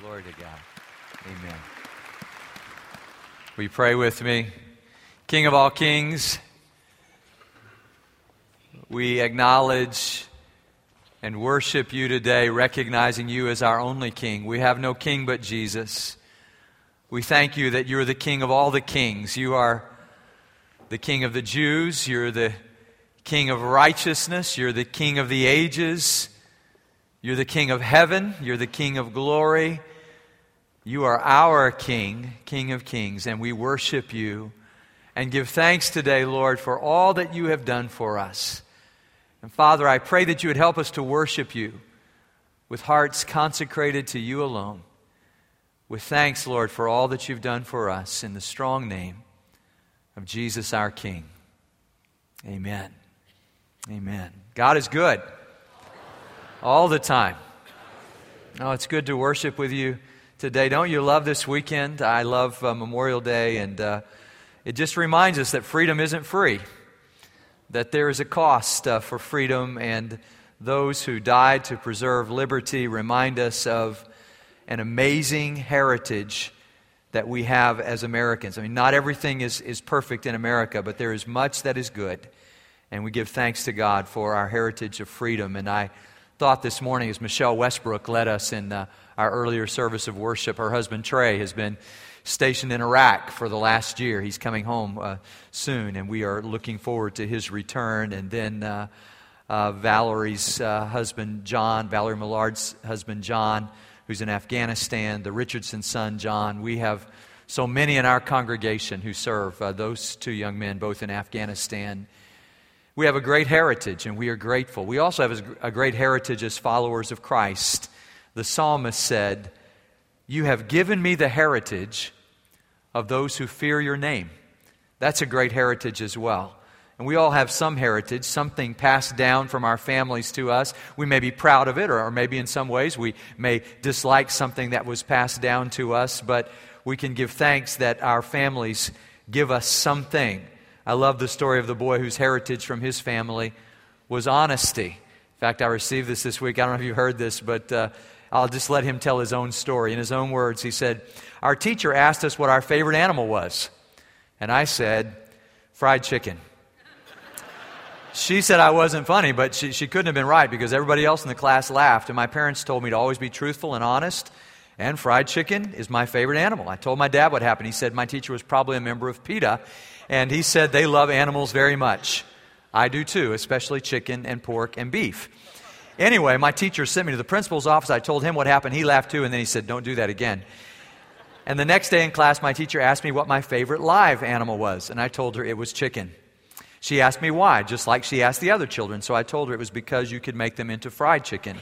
Glory to God. Amen. You pray with me? King of all kings, we acknowledge and worship you today, recognizing you as our only King. We have no King but Jesus. We thank you that you're the King of all the kings. You are the King of the Jews. You're the King of righteousness. You're the King of the ages. You're the King of heaven. You're the King of glory. You are our King, King of kings, and we worship you and give thanks today, Lord, for all that you have done for us. And Father, I pray that you would help us to worship you with hearts consecrated to you alone. With thanks, Lord, for all that you've done for us in the strong name of Jesus our King. Amen. Amen. God is good all the time. Oh, it's good to worship with you today. Don't you love this weekend? I love uh, Memorial Day, and uh, it just reminds us that freedom isn't free, that there is a cost uh, for freedom, and those who died to preserve liberty remind us of an amazing heritage that we have as Americans. I mean, not everything is, is perfect in America, but there is much that is good. And we give thanks to God for our heritage of freedom. And I thought this morning as Michelle Westbrook led us in uh, our earlier service of worship. Her husband Trey has been stationed in Iraq for the last year. He's coming home uh, soon, and we are looking forward to his return. And then uh, uh, Valerie's uh, husband, John, Valerie Millard's husband, John, who's in Afghanistan, the Richardson son, John. We have so many in our congregation who serve uh, those two young men, both in Afghanistan. We have a great heritage, and we are grateful. We also have a great heritage as followers of Christ the psalmist said, You have given me the heritage of those who fear your name. That's a great heritage as well. And we all have some heritage, something passed down from our families to us. We may be proud of it, or, or maybe in some ways we may dislike something that was passed down to us, but we can give thanks that our families give us something. I love the story of the boy whose heritage from his family was honesty. In fact, I received this this week. I don't know if you heard this, but uh, I'll just let him tell his own story. In his own words, he said, Our teacher asked us what our favorite animal was. And I said, Fried chicken. she said I wasn't funny, but she, she couldn't have been right because everybody else in the class laughed. And my parents told me to always be truthful and honest. And fried chicken is my favorite animal. I told my dad what happened. He said my teacher was probably a member of PETA. And he said they love animals very much. I do too, especially chicken and pork and beef. Anyway, my teacher sent me to the principal's office. I told him what happened. He laughed too, and then he said, Don't do that again. And the next day in class, my teacher asked me what my favorite live animal was, and I told her it was chicken. She asked me why, just like she asked the other children. So I told her it was because you could make them into fried chicken.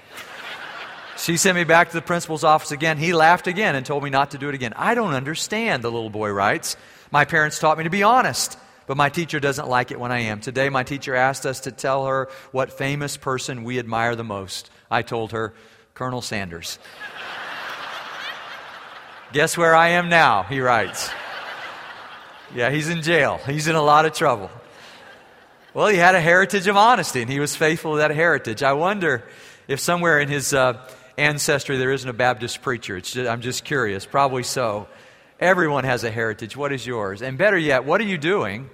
she sent me back to the principal's office again. He laughed again and told me not to do it again. I don't understand, the little boy writes. My parents taught me to be honest. But my teacher doesn't like it when I am. Today, my teacher asked us to tell her what famous person we admire the most. I told her, Colonel Sanders. Guess where I am now, he writes. Yeah, he's in jail. He's in a lot of trouble. Well, he had a heritage of honesty, and he was faithful to that heritage. I wonder if somewhere in his uh, ancestry there isn't a Baptist preacher. Just, I'm just curious. Probably so. Everyone has a heritage. What is yours? And better yet, what are you doing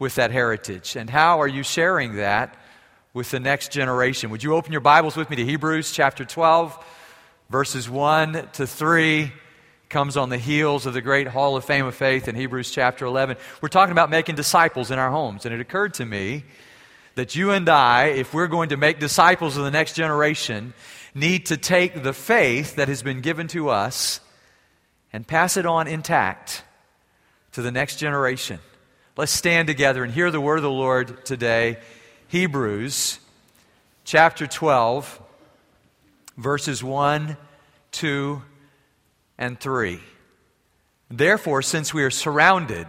with that heritage? And how are you sharing that with the next generation? Would you open your Bibles with me to Hebrews chapter 12, verses 1 to 3? Comes on the heels of the great Hall of Fame of Faith in Hebrews chapter 11. We're talking about making disciples in our homes. And it occurred to me that you and I, if we're going to make disciples of the next generation, need to take the faith that has been given to us and pass it on intact to the next generation. Let's stand together and hear the word of the Lord today. Hebrews chapter 12, verses 1, 2, and 3. Therefore, since we are surrounded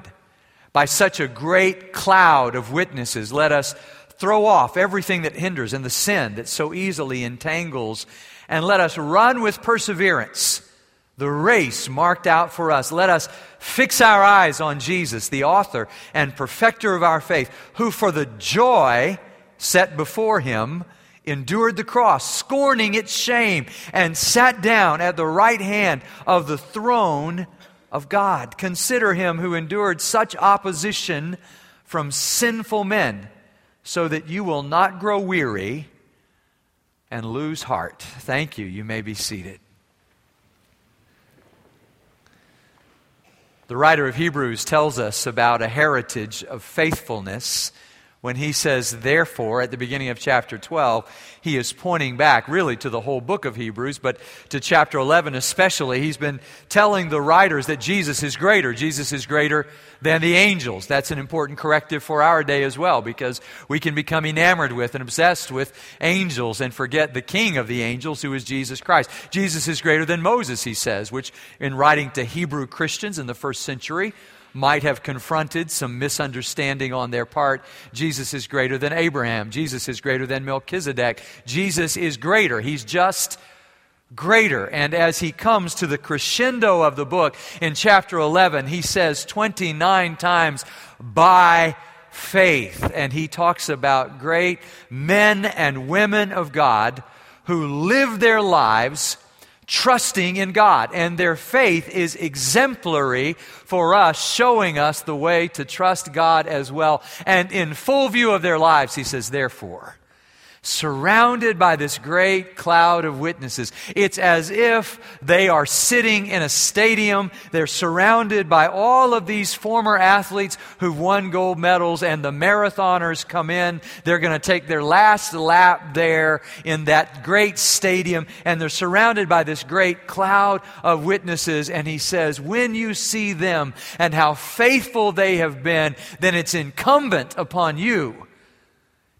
by such a great cloud of witnesses, let us throw off everything that hinders and the sin that so easily entangles, and let us run with perseverance the race marked out for us. Let us fix our eyes on Jesus, the author and perfecter of our faith, who for the joy set before him endured the cross, scorning its shame, and sat down at the right hand of the throne of God. Consider him who endured such opposition from sinful men, so that you will not grow weary and lose heart. Thank you. You may be seated. The writer of Hebrews tells us about a heritage of faithfulness when he says, therefore, at the beginning of chapter 12, he is pointing back really to the whole book of Hebrews, but to chapter 11 especially. He's been telling the writers that Jesus is greater. Jesus is greater than the angels. That's an important corrective for our day as well, because we can become enamored with and obsessed with angels and forget the king of the angels, who is Jesus Christ. Jesus is greater than Moses, he says, which in writing to Hebrew Christians in the first century, might have confronted some misunderstanding on their part. Jesus is greater than Abraham. Jesus is greater than Melchizedek. Jesus is greater. He's just greater. And as he comes to the crescendo of the book in chapter 11, he says 29 times, by faith. And he talks about great men and women of God who live their lives trusting in God. And their faith is exemplary for us, showing us the way to trust God as well. And in full view of their lives, he says, therefore, surrounded by this great cloud of witnesses. It's as if they are sitting in a stadium. They're surrounded by all of these former athletes who've won gold medals, and the marathoners come in. They're going to take their last lap there in that great stadium, and they're surrounded by this great cloud of witnesses. And he says, When you see them and how faithful they have been, then it's incumbent upon you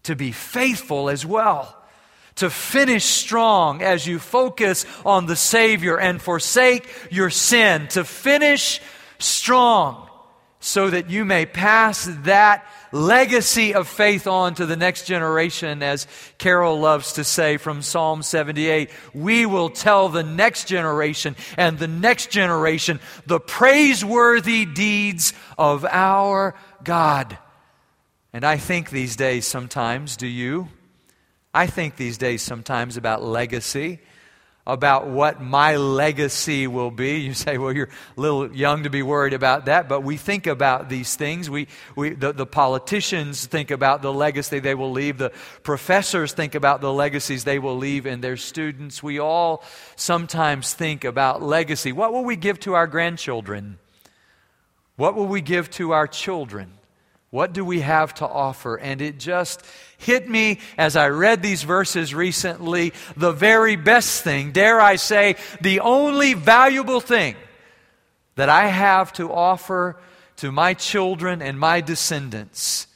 to be faithful as well, to finish strong as you focus on the Savior and forsake your sin, to finish strong so that you may pass that legacy of faith on to the next generation, as Carol loves to say from Psalm 78. We will tell the next generation and the next generation the praiseworthy deeds of our God. And I think these days sometimes, do you? I think these days sometimes about legacy, about what my legacy will be. You say, well, you're a little young to be worried about that, but we think about these things. We, we, the, the politicians think about the legacy they will leave, the professors think about the legacies they will leave in their students. We all sometimes think about legacy. What will we give to our grandchildren? What will we give to our children? What do we have to offer? And it just hit me as I read these verses recently. The very best thing, dare I say, the only valuable thing that I have to offer to my children and my descendants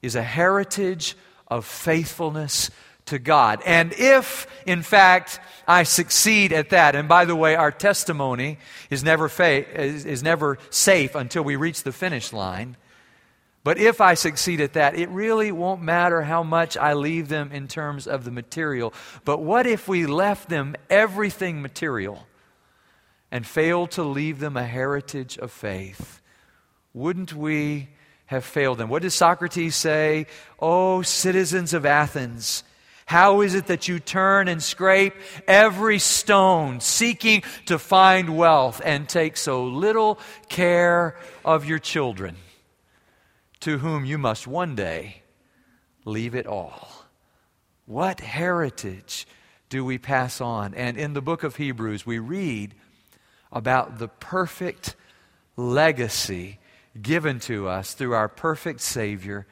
is a heritage of faithfulness to God. And if, in fact, I succeed at that, and by the way, our testimony is never, fa- is, is never safe until we reach the finish line. But if I succeed at that, it really won't matter how much I leave them in terms of the material. But what if we left them everything material and failed to leave them a heritage of faith? Wouldn't we have failed them? What does Socrates say? Oh, citizens of Athens. How is it that you turn and scrape every stone, seeking to find wealth, and take so little care of your children? To whom you must one day leave it all. What heritage do we pass on? And in the book of Hebrews, we read about the perfect legacy given to us through our perfect Savior,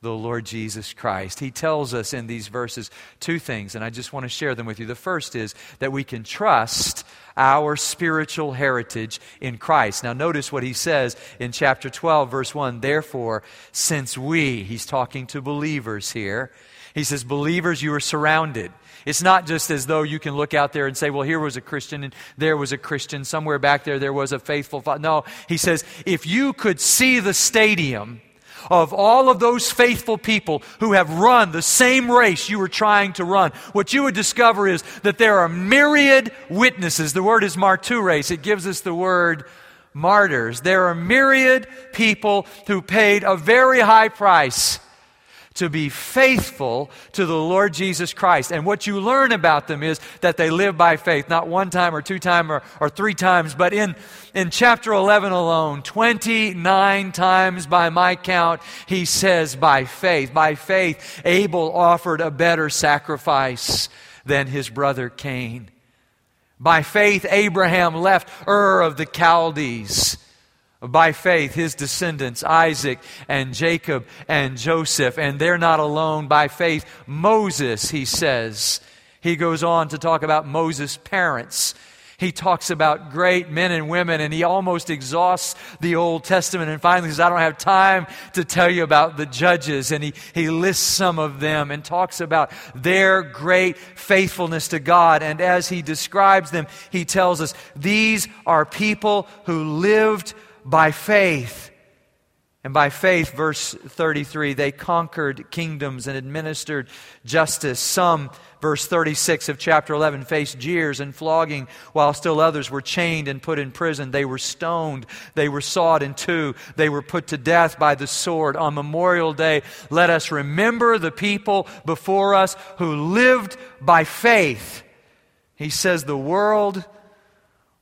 the Lord Jesus Christ. He tells us in these verses two things, and I just want to share them with you. The first is that we can trust our spiritual heritage in Christ. Now, notice what he says in chapter 12, verse 1. Therefore, since we, he's talking to believers here, he says, Believers, you are surrounded. It's not just as though you can look out there and say, well, here was a Christian and there was a Christian. Somewhere back there, there was a faithful. No, he says, if you could see the stadium of all of those faithful people who have run the same race you were trying to run, what you would discover is that there are myriad witnesses. The word is martyres. It gives us the word martyrs. There are myriad people who paid a very high price to be faithful to the Lord Jesus Christ. And what you learn about them is that they live by faith, not one time or two times or, or three times, but in, in chapter 11 alone, 29 times by my count, he says, by faith. By faith, Abel offered a better sacrifice than his brother Cain. By faith, Abraham left Ur of the Chaldees by faith, his descendants, Isaac and Jacob and Joseph, and they're not alone. By faith, Moses, he says. He goes on to talk about Moses' parents. He talks about great men and women, and he almost exhausts the Old Testament. And finally says, I don't have time to tell you about the judges. And he, he lists some of them and talks about their great faithfulness to God. And as he describes them, he tells us, These are people who lived by faith. And by faith, verse 33, they conquered kingdoms and administered justice. Some, verse 36 of chapter 11, faced jeers and flogging, while still others were chained and put in prison. They were stoned. They were sawed in two. They were put to death by the sword. On Memorial Day, let us remember the people before us who lived by faith. He says, The world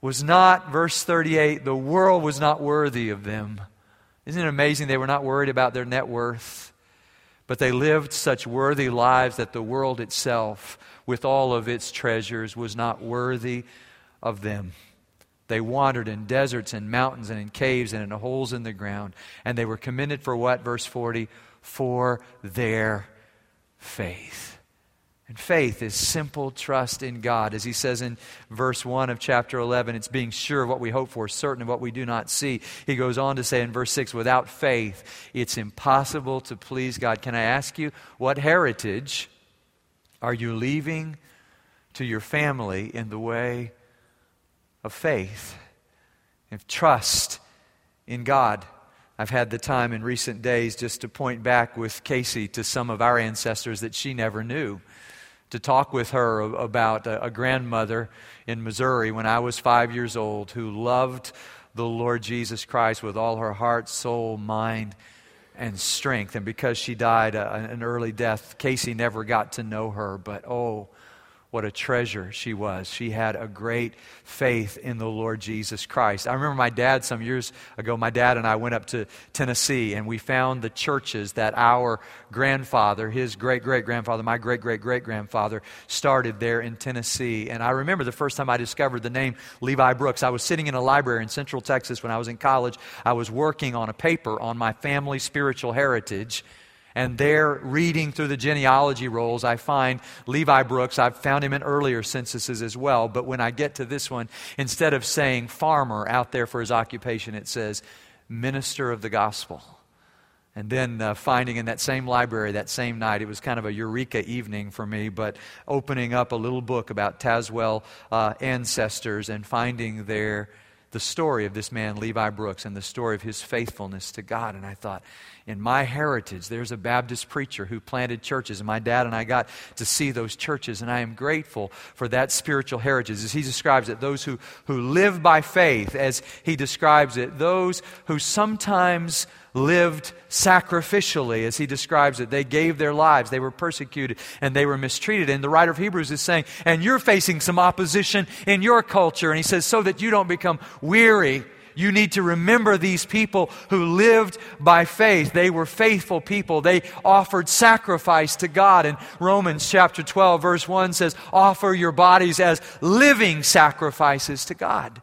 was not, verse 38, the world was not worthy of them. Isn't it amazing they were not worried about their net worth? But they lived such worthy lives that the world itself, with all of its treasures, was not worthy of them. They wandered in deserts and mountains and in caves and in holes in the ground. And they were commended for what? Verse 40 for their faith. And faith is simple trust in God. As he says in verse 1 of chapter 11, it's being sure of what we hope for, certain of what we do not see. He goes on to say in verse 6, without faith, it's impossible to please God. Can I ask you, what heritage are you leaving to your family in the way of faith, of trust in God? I've had the time in recent days just to point back with Casey to some of our ancestors that she never knew to talk with her about a, grandmother in Missouri when I was five years old who loved the Lord Jesus Christ with all her heart, soul, mind, and strength. And because she died an early death, Casey never got to know her, but oh, what a treasure she was. She had a great faith in the Lord Jesus Christ. I remember my dad some years ago, my dad and I went up to Tennessee and we found the churches that our grandfather, his great great grandfather, my great great great grandfather, started there in Tennessee. And I remember the first time I discovered the name Levi Brooks. I was sitting in a library in Central Texas when I was in college. I was working on a paper on my family spiritual heritage. And there, reading through the genealogy rolls, I find Levi Brooks. I've found him in earlier censuses as well. But when I get to this one, instead of saying farmer out there for his occupation, it says minister of the gospel. And then uh, finding in that same library that same night, it was kind of a eureka evening for me, but opening up a little book about Tazewell uh, ancestors and finding there the story of this man, Levi Brooks, and the story of his faithfulness to God. And I thought, in my heritage, there's a Baptist preacher who planted churches, and my dad and I got to see those churches, and I am grateful for that spiritual heritage. As he describes it, those who, who live by faith, as he describes it, those who sometimes lived sacrificially, as he describes it. They gave their lives, they were persecuted, and they were mistreated. And the writer of Hebrews is saying, and you're facing some opposition in your culture. And he says, so that you don't become weary you need to remember these people who lived by faith. They were faithful people. They offered sacrifice to God. And Romans chapter 12, verse 1 says, Offer your bodies as living sacrifices to God.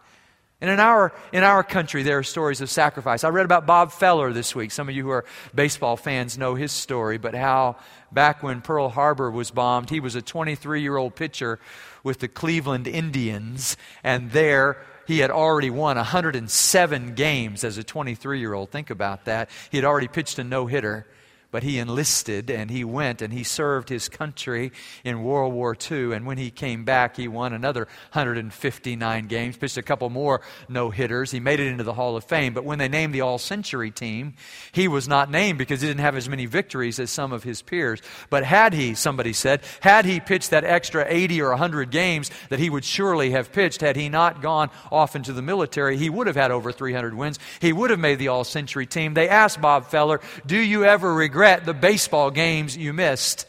And in our, in our country, there are stories of sacrifice. I read about Bob Feller this week. Some of you who are baseball fans know his story, but how back when Pearl Harbor was bombed, he was a 23 year old pitcher with the Cleveland Indians, and there he had already won 107 games as a 23 year old. Think about that. He had already pitched a no hitter but he enlisted and he went and he served his country in World War II. And when he came back, he won another 159 games, pitched a couple more no hitters. He made it into the Hall of Fame. But when they named the All Century team, he was not named because he didn't have as many victories as some of his peers. But had he, somebody said, had he pitched that extra 80 or 100 games that he would surely have pitched, had he not gone off into the military, he would have had over 300 wins. He would have made the All Century team. They asked Bob Feller, Do you ever regret? Regret the baseball games you missed.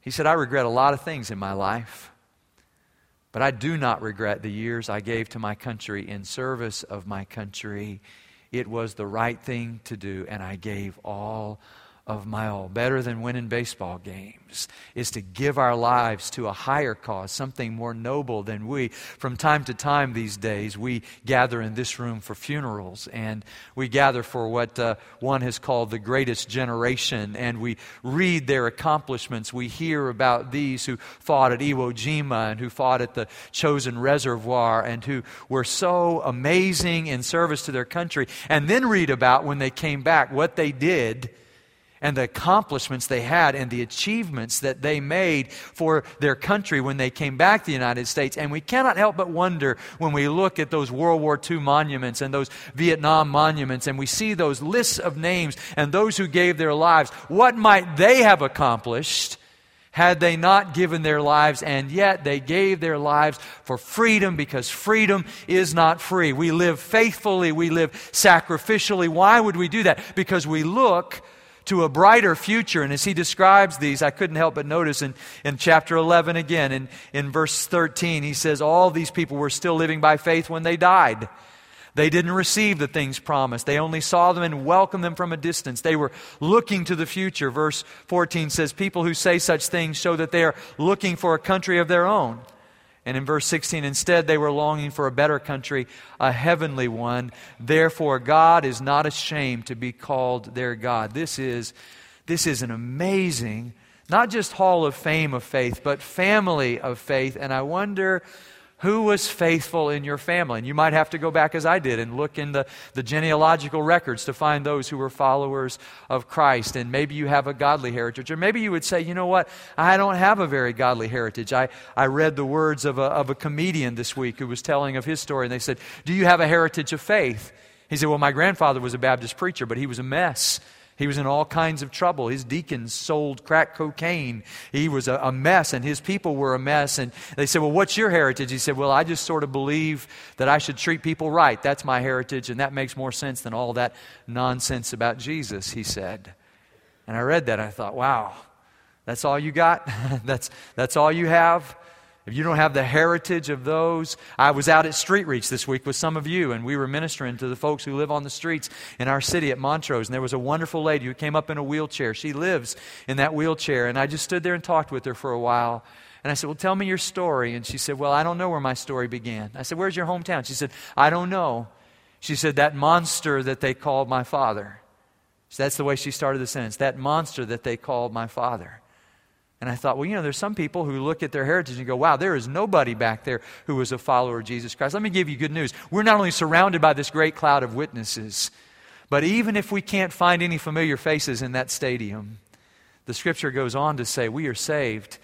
He said, I regret a lot of things in my life, but I do not regret the years I gave to my country in service of my country. It was the right thing to do, and I gave all of my all. Better than winning baseball games is to give our lives to a higher cause, something more noble than we. From time to time these days, we gather in this room for funerals, and we gather for what uh, one has called the greatest generation, and we read their accomplishments. We hear about these who fought at Iwo Jima and who fought at the Chosin Reservoir and who were so amazing in service to their country, and then read about when they came back what they did and the accomplishments they had and the achievements that they made for their country when they came back to the United States. And we cannot help but wonder when we look at those World War II monuments and those Vietnam monuments and we see those lists of names and those who gave their lives, what might they have accomplished? had they not given their lives, and yet they gave their lives for freedom because freedom is not free. We live faithfully, we live sacrificially. Why would we do that? Because we look to a brighter future. And as he describes these, I couldn't help but notice in, in chapter 11 again, in, in verse 13, he says, All these people were still living by faith when they died. They didn't receive the things promised. They only saw them and welcomed them from a distance. They were looking to the future. Verse 14 says, People who say such things show that they are looking for a country of their own. And in verse 16, instead, they were longing for a better country, a heavenly one. Therefore, God is not ashamed to be called their God. This is, this is an amazing, not just hall of fame of faith, but family of faith. And I wonder who was faithful in your family? And you might have to go back, as I did, and look in the, the genealogical records to find those who were followers of Christ. And maybe you have a godly heritage. Or maybe you would say, you know what? I don't have a very godly heritage. I, I read the words of a, of a comedian this week who was telling of his story. And they said, Do you have a heritage of faith? He said, Well, my grandfather was a Baptist preacher, but he was a mess. He was in all kinds of trouble. His deacons sold crack cocaine. He was a, a, mess, and his people were a mess. And they said, Well, what's your heritage? He said, Well, I just sort of believe that I should treat people right. That's my heritage, and that makes more sense than all that nonsense about Jesus, he said. And I read that, I thought, Wow, that's all you got? that's, that's all you have? If you don't have the heritage of those, I was out at Street Reach this week with some of you, and we were ministering to the folks who live on the streets in our city at Montrose. And there was a wonderful lady who came up in a wheelchair. She lives in that wheelchair, and I just stood there and talked with her for a while. And I said, Well, tell me your story. And she said, Well, I don't know where my story began. I said, Where's your hometown? She said, I don't know. She said, That monster that they called my father. So that's the way she started the sentence. That monster that they called my father. And I thought, well, you know, there's some people who look at their heritage and go, wow, there is nobody back there who was a follower of Jesus Christ. Let me give you good news. We're not only surrounded by this great cloud of witnesses, but even if we can't find any familiar faces in that stadium, the scripture goes on to say, we are saved.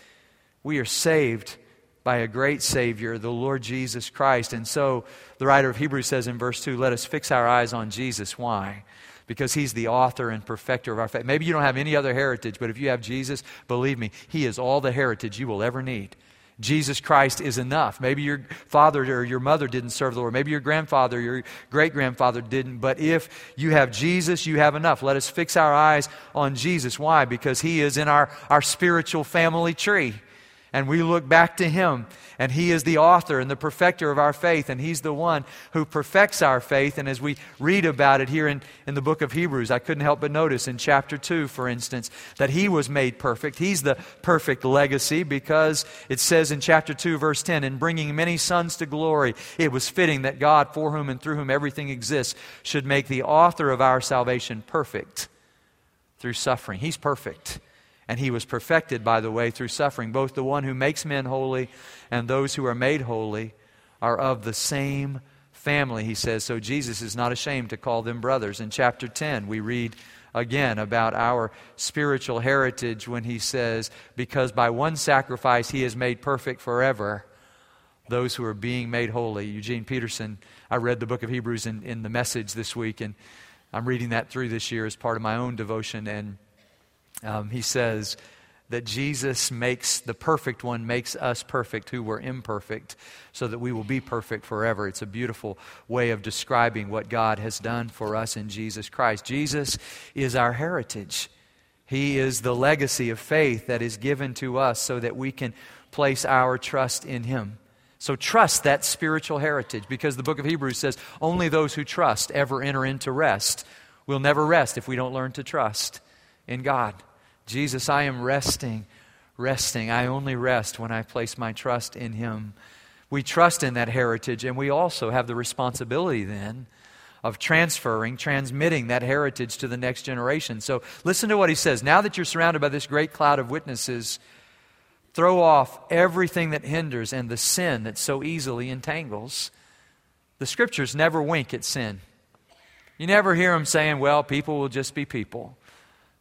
We are saved by a great Savior, the Lord Jesus Christ. And so the writer of Hebrews says in verse 2, let us fix our eyes on Jesus. Why? Because he's the author and perfecter of our faith. Maybe you don't have any other heritage, but if you have Jesus, believe me, he is all the heritage you will ever need. Jesus Christ is enough. Maybe your father or your mother didn't serve the Lord. Maybe your grandfather, your great grandfather didn't. But if you have Jesus, you have enough. Let us fix our eyes on Jesus. Why? Because He is in our, our spiritual family tree and we look back to Him. And He is the author and the perfecter of our faith, and He's the one who perfects our faith. And as we read about it here in, in the book of Hebrews, I couldn't help but notice in chapter 2, for instance, that He was made perfect. He's the perfect legacy because it says in chapter 2, verse 10, in bringing many sons to glory, it was fitting that God, for whom and through whom everything exists, should make the author of our salvation perfect through suffering. He's perfect. And he was perfected, by the way, through suffering. Both the one who makes men holy and those who are made holy are of the same family, he says. So Jesus is not ashamed to call them brothers. In chapter 10, we read again about our spiritual heritage when he says, Because by one sacrifice he has made perfect forever those who are being made holy. Eugene Peterson, I read the book of Hebrews in, in the message this week, and I'm reading that through this year as part of my own devotion. And um, he says that Jesus makes the perfect one, makes us perfect who were imperfect, so that we will be perfect forever. It's a beautiful way of describing what God has done for us in Jesus Christ. Jesus is our heritage. He is the legacy of faith that is given to us so that we can place our trust in Him. So trust that spiritual heritage because the book of Hebrews says only those who trust ever enter into rest. We'll never rest if we don't learn to trust in God. Jesus, I am resting, resting. I only rest when I place my trust in Him. We trust in that heritage, and we also have the responsibility then of transferring, transmitting that heritage to the next generation. So listen to what he says. Now that you're surrounded by this great cloud of witnesses, throw off everything that hinders and the sin that so easily entangles. The scriptures never wink at sin. You never hear them saying, well, people will just be people.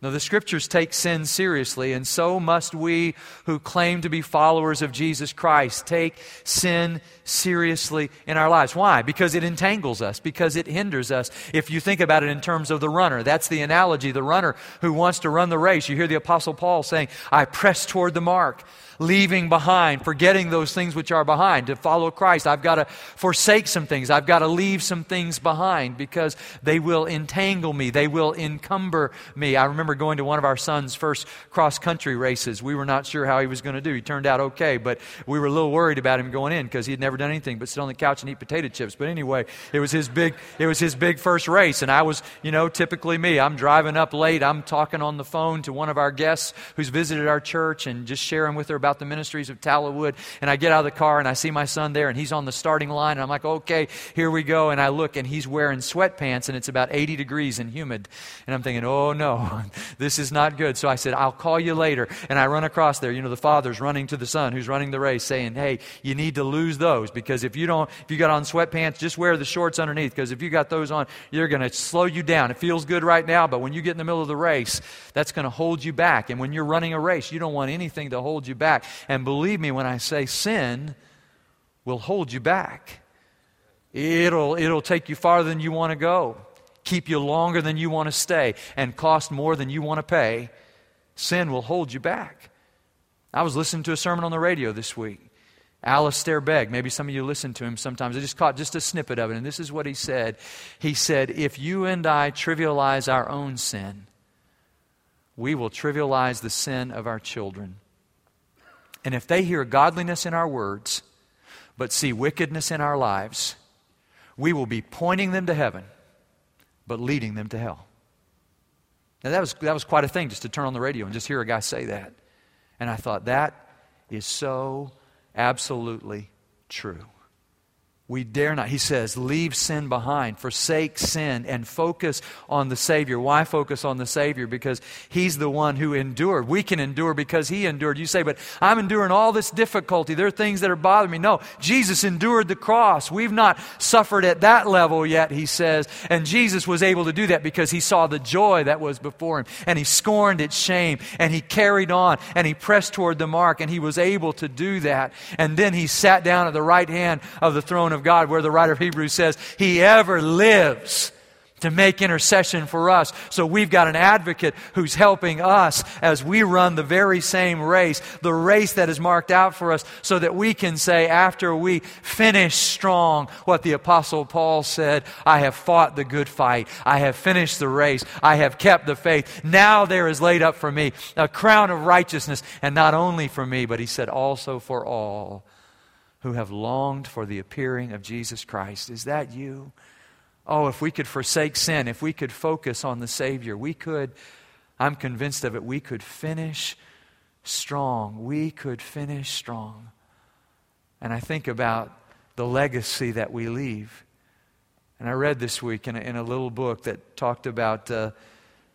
No, the scriptures take sin seriously, and so must we who claim to be followers of Jesus Christ take sin seriously in our lives. Why? Because it entangles us, because it hinders us. If you think about it in terms of the runner, that's the analogy. The runner who wants to run the race. You hear the Apostle Paul saying, I press toward the mark leaving behind, forgetting those things which are behind. To follow Christ, I've got to forsake some things. I've got to leave some things behind because they will entangle me, they will encumber me. I remember going to one of our son's first cross country races. We were not sure how he was going to do. He turned out okay, but we were a little worried about him going in because he had never done anything but sit on the couch and eat potato chips. But anyway, it was his big it was his big first race and I was, you know, typically me. I'm driving up late. I'm talking on the phone to one of our guests who's visited our church and just sharing with her about the ministries of Tallowood. And I get out of the car and I see my son there and he's on the starting line. And I'm like, okay, here we go. And I look and he's wearing sweatpants and it's about 80 degrees and humid. And I'm thinking, oh no, this is not good. So I said, I'll call you later. And I run across there. You know, the father's running to the son who's running the race saying, hey, you need to lose those because if you don't, if you got on sweatpants, just wear the shorts underneath because if you got those on, you're going to slow you down. It feels good right now, but when you get in the middle of the race, that's going to hold you back. And when you're running a race, you don't want anything to hold you back. And believe me when I say sin will hold you back. It'll, it'll take you farther than you want to go, keep you longer than you want to stay, and cost more than you want to pay. Sin will hold you back. I was listening to a sermon on the radio this week. Alistair Begg, maybe some of you listen to him sometimes. I just caught just a snippet of it, and this is what he said. He said, If you and I trivialize our own sin, we will trivialize the sin of our children. And if they hear godliness in our words, but see wickedness in our lives, we will be pointing them to heaven, but leading them to hell. Now, that was, that was quite a thing just to turn on the radio and just hear a guy say that. And I thought, that is so absolutely true. We dare not. He says, leave sin behind, forsake sin, and focus on the Savior. Why focus on the Savior? Because He's the one who endured. We can endure because He endured. You say, but I'm enduring all this difficulty. There are things that are bothering me. No, Jesus endured the cross. We've not suffered at that level yet, He says. And Jesus was able to do that because He saw the joy that was before Him, and He scorned its shame, and He carried on, and He pressed toward the mark, and He was able to do that. And then He sat down at the right hand of the throne of of God, where the writer of Hebrews says, He ever lives to make intercession for us. So we've got an advocate who's helping us as we run the very same race, the race that is marked out for us, so that we can say, after we finish strong, what the Apostle Paul said I have fought the good fight, I have finished the race, I have kept the faith. Now there is laid up for me a crown of righteousness, and not only for me, but he said also for all who have longed for the appearing of Jesus Christ. Is that you? Oh, if we could forsake sin, if we could focus on the Savior, we could, I'm convinced of it, we could finish strong. We could finish strong. And I think about the legacy that we leave. And I read this week in a, in a little book that talked about uh,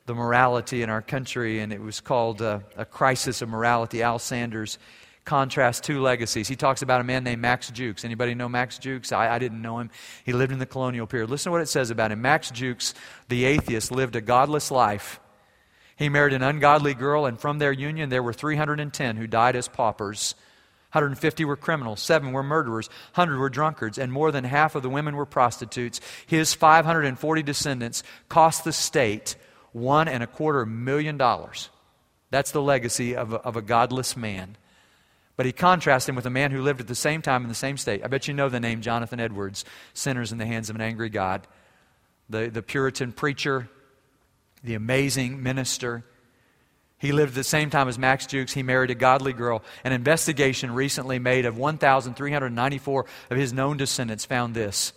the morality in our country, and it was called uh, A Crisis of Morality. Al Sanders contrast two legacies. He talks about a man named Max Jukes. Anybody know Max Jukes? I, I, didn't know him. He lived in the colonial period. Listen to what it says about him. Max Jukes, the atheist, lived a godless life. He married an ungodly girl, and from their union there were 310 who died as paupers. 150 were criminals, seven were murderers, 100 were drunkards, and more than half of the women were prostitutes. His 540 descendants cost the state one and a quarter million dollars. That's the legacy of a, of a godless man. But he contrasts him with a man who lived at the same time in the same state. I bet you know the name Jonathan Edwards, Sinners in the Hands of an Angry God. The, the Puritan preacher, the amazing minister. He lived at the same time as Max Jukes. He married a godly girl. An investigation recently made of 1,394 of his known descendants found this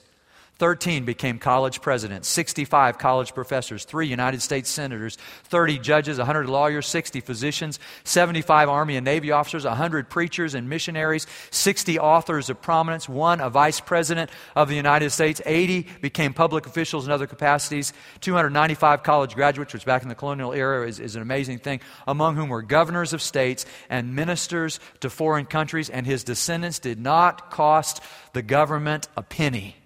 13 became college presidents, 65 college professors, 3 United States senators, 30 judges, 100 lawyers, 60 physicians, 75 Army and Navy officers, 100 preachers and missionaries, 60 authors of prominence, 1 a vice president of the United States, 80 became public officials in other capacities, 295 college graduates, which back in the colonial era is, is an amazing thing, among whom were governors of states and ministers to foreign countries, and his descendants did not cost the government a penny.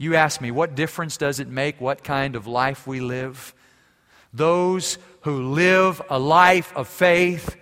You ask me, what difference does it make what kind of life we live? Those who live a life of faith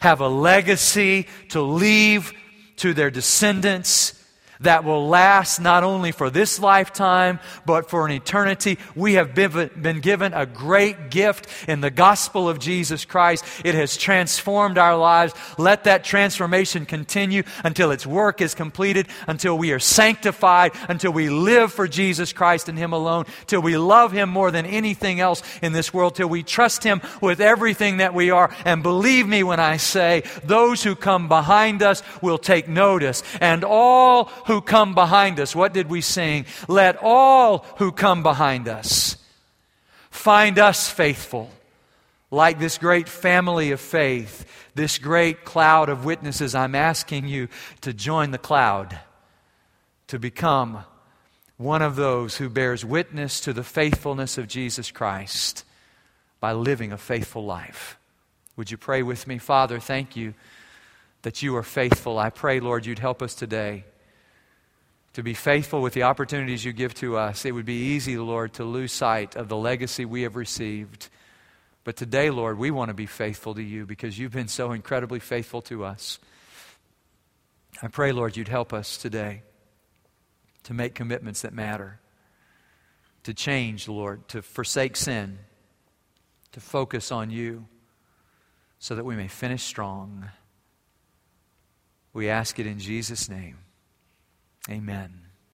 have a legacy to leave to their descendants that will last not only for this lifetime, but for an eternity. We have been, given a great gift in the gospel of Jesus Christ. It has transformed our lives. Let that transformation continue until its work is completed, until we are sanctified, until we live for Jesus Christ and Him alone, till we love Him more than anything else in this world, till we trust Him with everything that we are. And believe me when I say, those who come behind us will take notice, and all who come behind us. What did we sing? Let all who come behind us find us faithful, like this great family of faith, this great cloud of witnesses. I'm asking you to join the cloud, to become one of those who bears witness to the faithfulness of Jesus Christ by living a faithful life. Would you pray with me? Father, thank you that you are faithful. I pray, Lord, you'd help us today to be faithful with the opportunities you give to us. It would be easy, Lord, to lose sight of the legacy we have received. But today, Lord, we want to be faithful to you because you've been so incredibly faithful to us. I pray, Lord, you'd help us today to make commitments that matter, to change, Lord, to forsake sin, to focus on you so that we may finish strong. We ask it in Jesus' name. Amen.